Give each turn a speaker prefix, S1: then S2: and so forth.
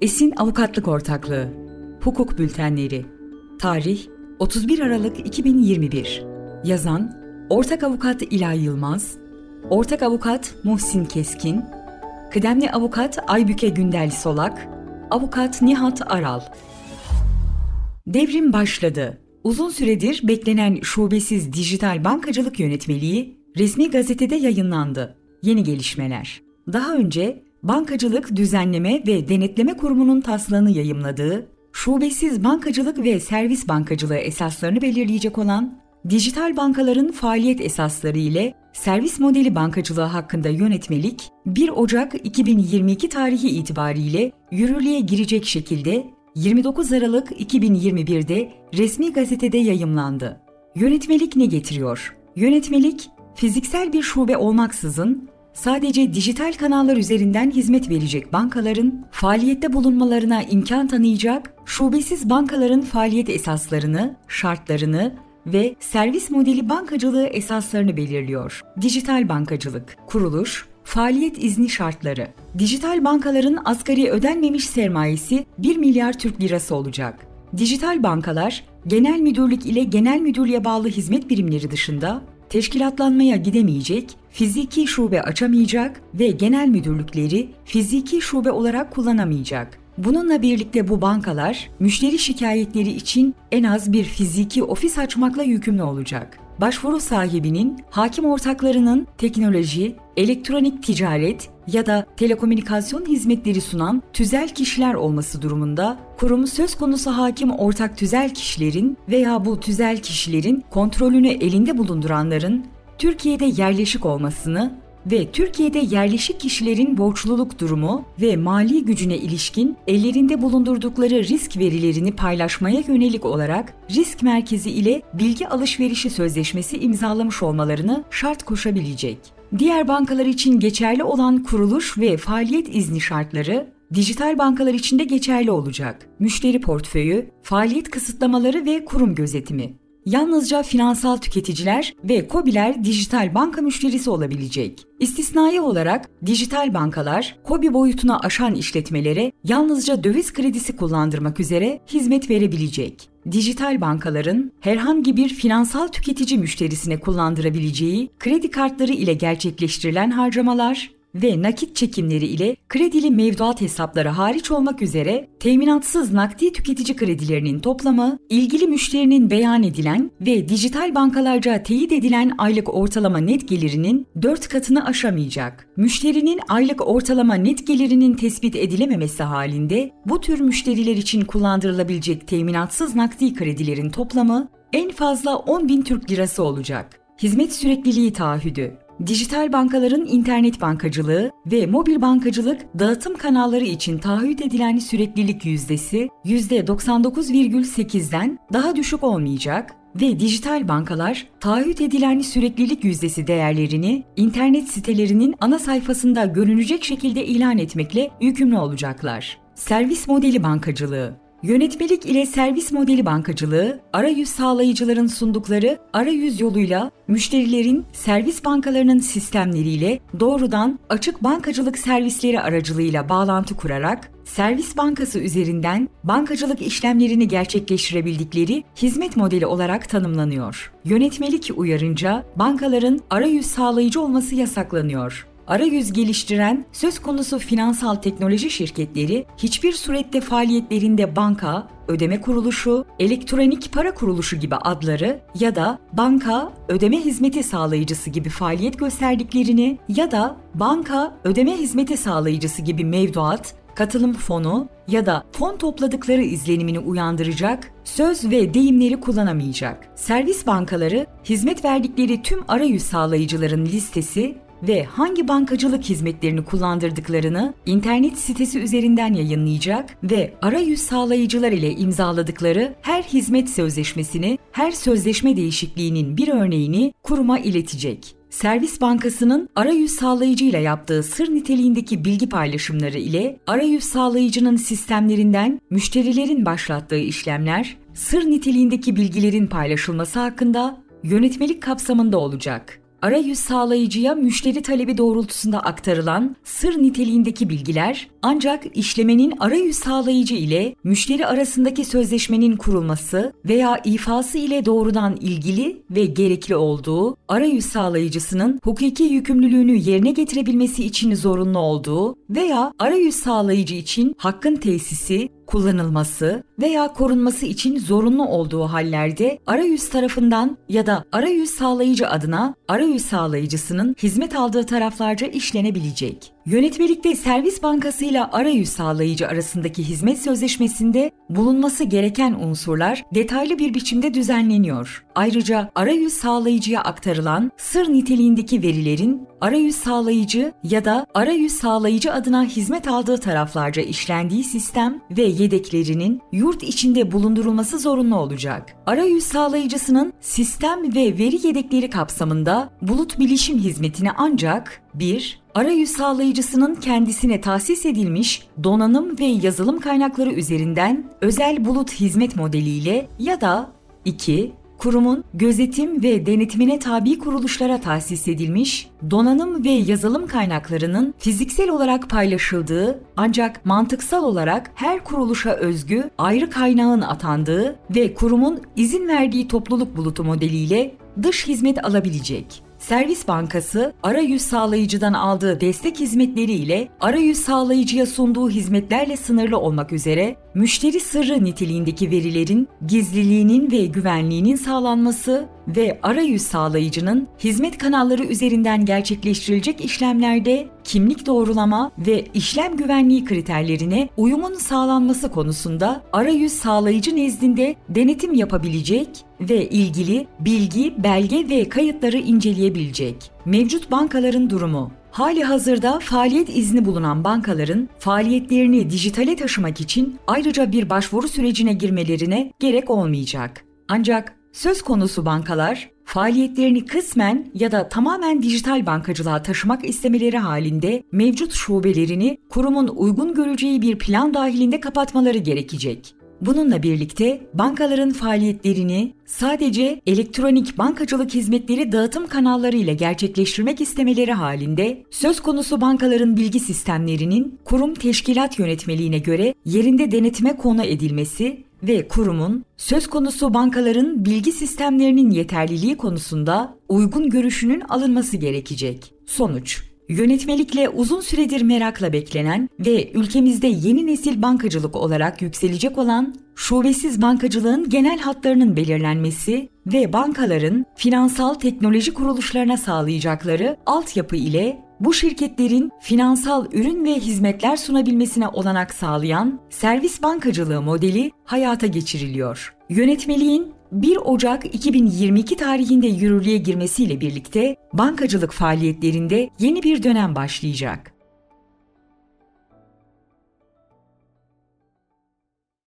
S1: Esin Avukatlık Ortaklığı Hukuk Bültenleri Tarih 31 Aralık 2021 Yazan Ortak Avukat İlay Yılmaz Ortak Avukat Muhsin Keskin Kıdemli Avukat Aybüke Gündel Solak Avukat Nihat Aral Devrim başladı. Uzun süredir beklenen şubesiz dijital bankacılık yönetmeliği resmi gazetede yayınlandı. Yeni gelişmeler. Daha önce Bankacılık Düzenleme ve Denetleme Kurumu'nun taslağını yayımladığı, şubesiz bankacılık ve servis bankacılığı esaslarını belirleyecek olan dijital bankaların faaliyet esasları ile servis modeli bankacılığı hakkında yönetmelik 1 Ocak 2022 tarihi itibariyle yürürlüğe girecek şekilde 29 Aralık 2021'de resmi gazetede yayımlandı. Yönetmelik ne getiriyor? Yönetmelik, fiziksel bir şube olmaksızın sadece dijital kanallar üzerinden hizmet verecek bankaların faaliyette bulunmalarına imkan tanıyacak, şubesiz bankaların faaliyet esaslarını, şartlarını ve servis modeli bankacılığı esaslarını belirliyor. Dijital bankacılık, kuruluş, faaliyet izni şartları. Dijital bankaların asgari ödenmemiş sermayesi 1 milyar Türk lirası olacak. Dijital bankalar, genel müdürlük ile genel müdürlüğe bağlı hizmet birimleri dışında teşkilatlanmaya gidemeyecek, fiziki şube açamayacak ve genel müdürlükleri fiziki şube olarak kullanamayacak. Bununla birlikte bu bankalar müşteri şikayetleri için en az bir fiziki ofis açmakla yükümlü olacak. Başvuru sahibinin, hakim ortaklarının teknoloji, elektronik ticaret ya da telekomünikasyon hizmetleri sunan tüzel kişiler olması durumunda kurum söz konusu hakim ortak tüzel kişilerin veya bu tüzel kişilerin kontrolünü elinde bulunduranların Türkiye'de yerleşik olmasını ve Türkiye'de yerleşik kişilerin borçluluk durumu ve mali gücüne ilişkin ellerinde bulundurdukları risk verilerini paylaşmaya yönelik olarak risk merkezi ile bilgi alışverişi sözleşmesi imzalamış olmalarını şart koşabilecek. Diğer bankalar için geçerli olan kuruluş ve faaliyet izni şartları dijital bankalar için de geçerli olacak. Müşteri portföyü, faaliyet kısıtlamaları ve kurum gözetimi. Yalnızca finansal tüketiciler ve KOBİ'ler dijital banka müşterisi olabilecek. İstisnai olarak dijital bankalar KOBİ boyutuna aşan işletmelere yalnızca döviz kredisi kullandırmak üzere hizmet verebilecek. Dijital bankaların herhangi bir finansal tüketici müşterisine kullandırabileceği kredi kartları ile gerçekleştirilen harcamalar ve nakit çekimleri ile kredili mevduat hesapları hariç olmak üzere teminatsız nakdi tüketici kredilerinin toplamı, ilgili müşterinin beyan edilen ve dijital bankalarca teyit edilen aylık ortalama net gelirinin 4 katını aşamayacak. Müşterinin aylık ortalama net gelirinin tespit edilememesi halinde bu tür müşteriler için kullandırılabilecek teminatsız nakdi kredilerin toplamı en fazla 10 bin Türk lirası olacak. Hizmet sürekliliği taahhüdü dijital bankaların internet bankacılığı ve mobil bankacılık dağıtım kanalları için taahhüt edilen süreklilik yüzdesi %99,8'den daha düşük olmayacak ve dijital bankalar taahhüt edilen süreklilik yüzdesi değerlerini internet sitelerinin ana sayfasında görünecek şekilde ilan etmekle yükümlü olacaklar. Servis modeli bankacılığı Yönetmelik ile servis modeli bankacılığı, arayüz sağlayıcıların sundukları arayüz yoluyla müşterilerin servis bankalarının sistemleriyle doğrudan açık bankacılık servisleri aracılığıyla bağlantı kurarak servis bankası üzerinden bankacılık işlemlerini gerçekleştirebildikleri hizmet modeli olarak tanımlanıyor. Yönetmelik uyarınca bankaların arayüz sağlayıcı olması yasaklanıyor arayüz geliştiren söz konusu finansal teknoloji şirketleri hiçbir surette faaliyetlerinde banka, ödeme kuruluşu, elektronik para kuruluşu gibi adları ya da banka, ödeme hizmeti sağlayıcısı gibi faaliyet gösterdiklerini ya da banka, ödeme hizmeti sağlayıcısı gibi mevduat, katılım fonu ya da fon topladıkları izlenimini uyandıracak söz ve deyimleri kullanamayacak. Servis bankaları hizmet verdikleri tüm arayüz sağlayıcıların listesi ve hangi bankacılık hizmetlerini kullandırdıklarını internet sitesi üzerinden yayınlayacak ve arayüz sağlayıcılar ile imzaladıkları her hizmet sözleşmesini, her sözleşme değişikliğinin bir örneğini kuruma iletecek. Servis Bankası'nın arayüz sağlayıcı ile yaptığı sır niteliğindeki bilgi paylaşımları ile arayüz sağlayıcının sistemlerinden müşterilerin başlattığı işlemler, sır niteliğindeki bilgilerin paylaşılması hakkında yönetmelik kapsamında olacak. Arayüz sağlayıcıya müşteri talebi doğrultusunda aktarılan sır niteliğindeki bilgiler ancak işlemenin arayüz sağlayıcı ile müşteri arasındaki sözleşmenin kurulması veya ifası ile doğrudan ilgili ve gerekli olduğu, arayüz sağlayıcısının hukuki yükümlülüğünü yerine getirebilmesi için zorunlu olduğu veya arayüz sağlayıcı için hakkın tesisi, kullanılması veya korunması için zorunlu olduğu hallerde arayüz tarafından ya da arayüz sağlayıcı adına arayüz sağlayıcısının hizmet aldığı taraflarca işlenebilecek. Yönetmelikte servis bankası ile arayüz sağlayıcı arasındaki hizmet sözleşmesinde bulunması gereken unsurlar detaylı bir biçimde düzenleniyor. Ayrıca arayüz sağlayıcıya aktarılan sır niteliğindeki verilerin arayüz sağlayıcı ya da arayüz sağlayıcı adına hizmet aldığı taraflarca işlendiği sistem ve yedeklerinin yurt içinde bulundurulması zorunlu olacak. Arayüz sağlayıcısının sistem ve veri yedekleri kapsamında bulut bilişim hizmetini ancak 1. Arayüz sağlayıcısının kendisine tahsis edilmiş donanım ve yazılım kaynakları üzerinden özel bulut hizmet modeliyle ya da 2 kurumun gözetim ve denetimine tabi kuruluşlara tahsis edilmiş, donanım ve yazılım kaynaklarının fiziksel olarak paylaşıldığı ancak mantıksal olarak her kuruluşa özgü ayrı kaynağın atandığı ve kurumun izin verdiği topluluk bulutu modeliyle dış hizmet alabilecek. Servis Bankası, arayüz sağlayıcıdan aldığı destek hizmetleri ile arayüz sağlayıcıya sunduğu hizmetlerle sınırlı olmak üzere müşteri sırrı niteliğindeki verilerin gizliliğinin ve güvenliğinin sağlanması ve arayüz sağlayıcının hizmet kanalları üzerinden gerçekleştirilecek işlemlerde kimlik doğrulama ve işlem güvenliği kriterlerine uyumun sağlanması konusunda arayüz sağlayıcı nezdinde denetim yapabilecek ve ilgili bilgi, belge ve kayıtları inceleyebilecek. Mevcut bankaların durumu Hali hazırda faaliyet izni bulunan bankaların faaliyetlerini dijitale taşımak için ayrıca bir başvuru sürecine girmelerine gerek olmayacak. Ancak söz konusu bankalar faaliyetlerini kısmen ya da tamamen dijital bankacılığa taşımak istemeleri halinde mevcut şubelerini kurumun uygun göreceği bir plan dahilinde kapatmaları gerekecek. Bununla birlikte bankaların faaliyetlerini sadece elektronik bankacılık hizmetleri dağıtım kanalları ile gerçekleştirmek istemeleri halinde söz konusu bankaların bilgi sistemlerinin kurum teşkilat yönetmeliğine göre yerinde denetime konu edilmesi ve kurumun söz konusu bankaların bilgi sistemlerinin yeterliliği konusunda uygun görüşünün alınması gerekecek. Sonuç Yönetmelikle uzun süredir merakla beklenen ve ülkemizde yeni nesil bankacılık olarak yükselecek olan şubesiz bankacılığın genel hatlarının belirlenmesi ve bankaların finansal teknoloji kuruluşlarına sağlayacakları altyapı ile bu şirketlerin finansal ürün ve hizmetler sunabilmesine olanak sağlayan servis bankacılığı modeli hayata geçiriliyor. Yönetmeliğin 1 Ocak 2022 tarihinde yürürlüğe girmesiyle birlikte bankacılık faaliyetlerinde yeni bir dönem başlayacak.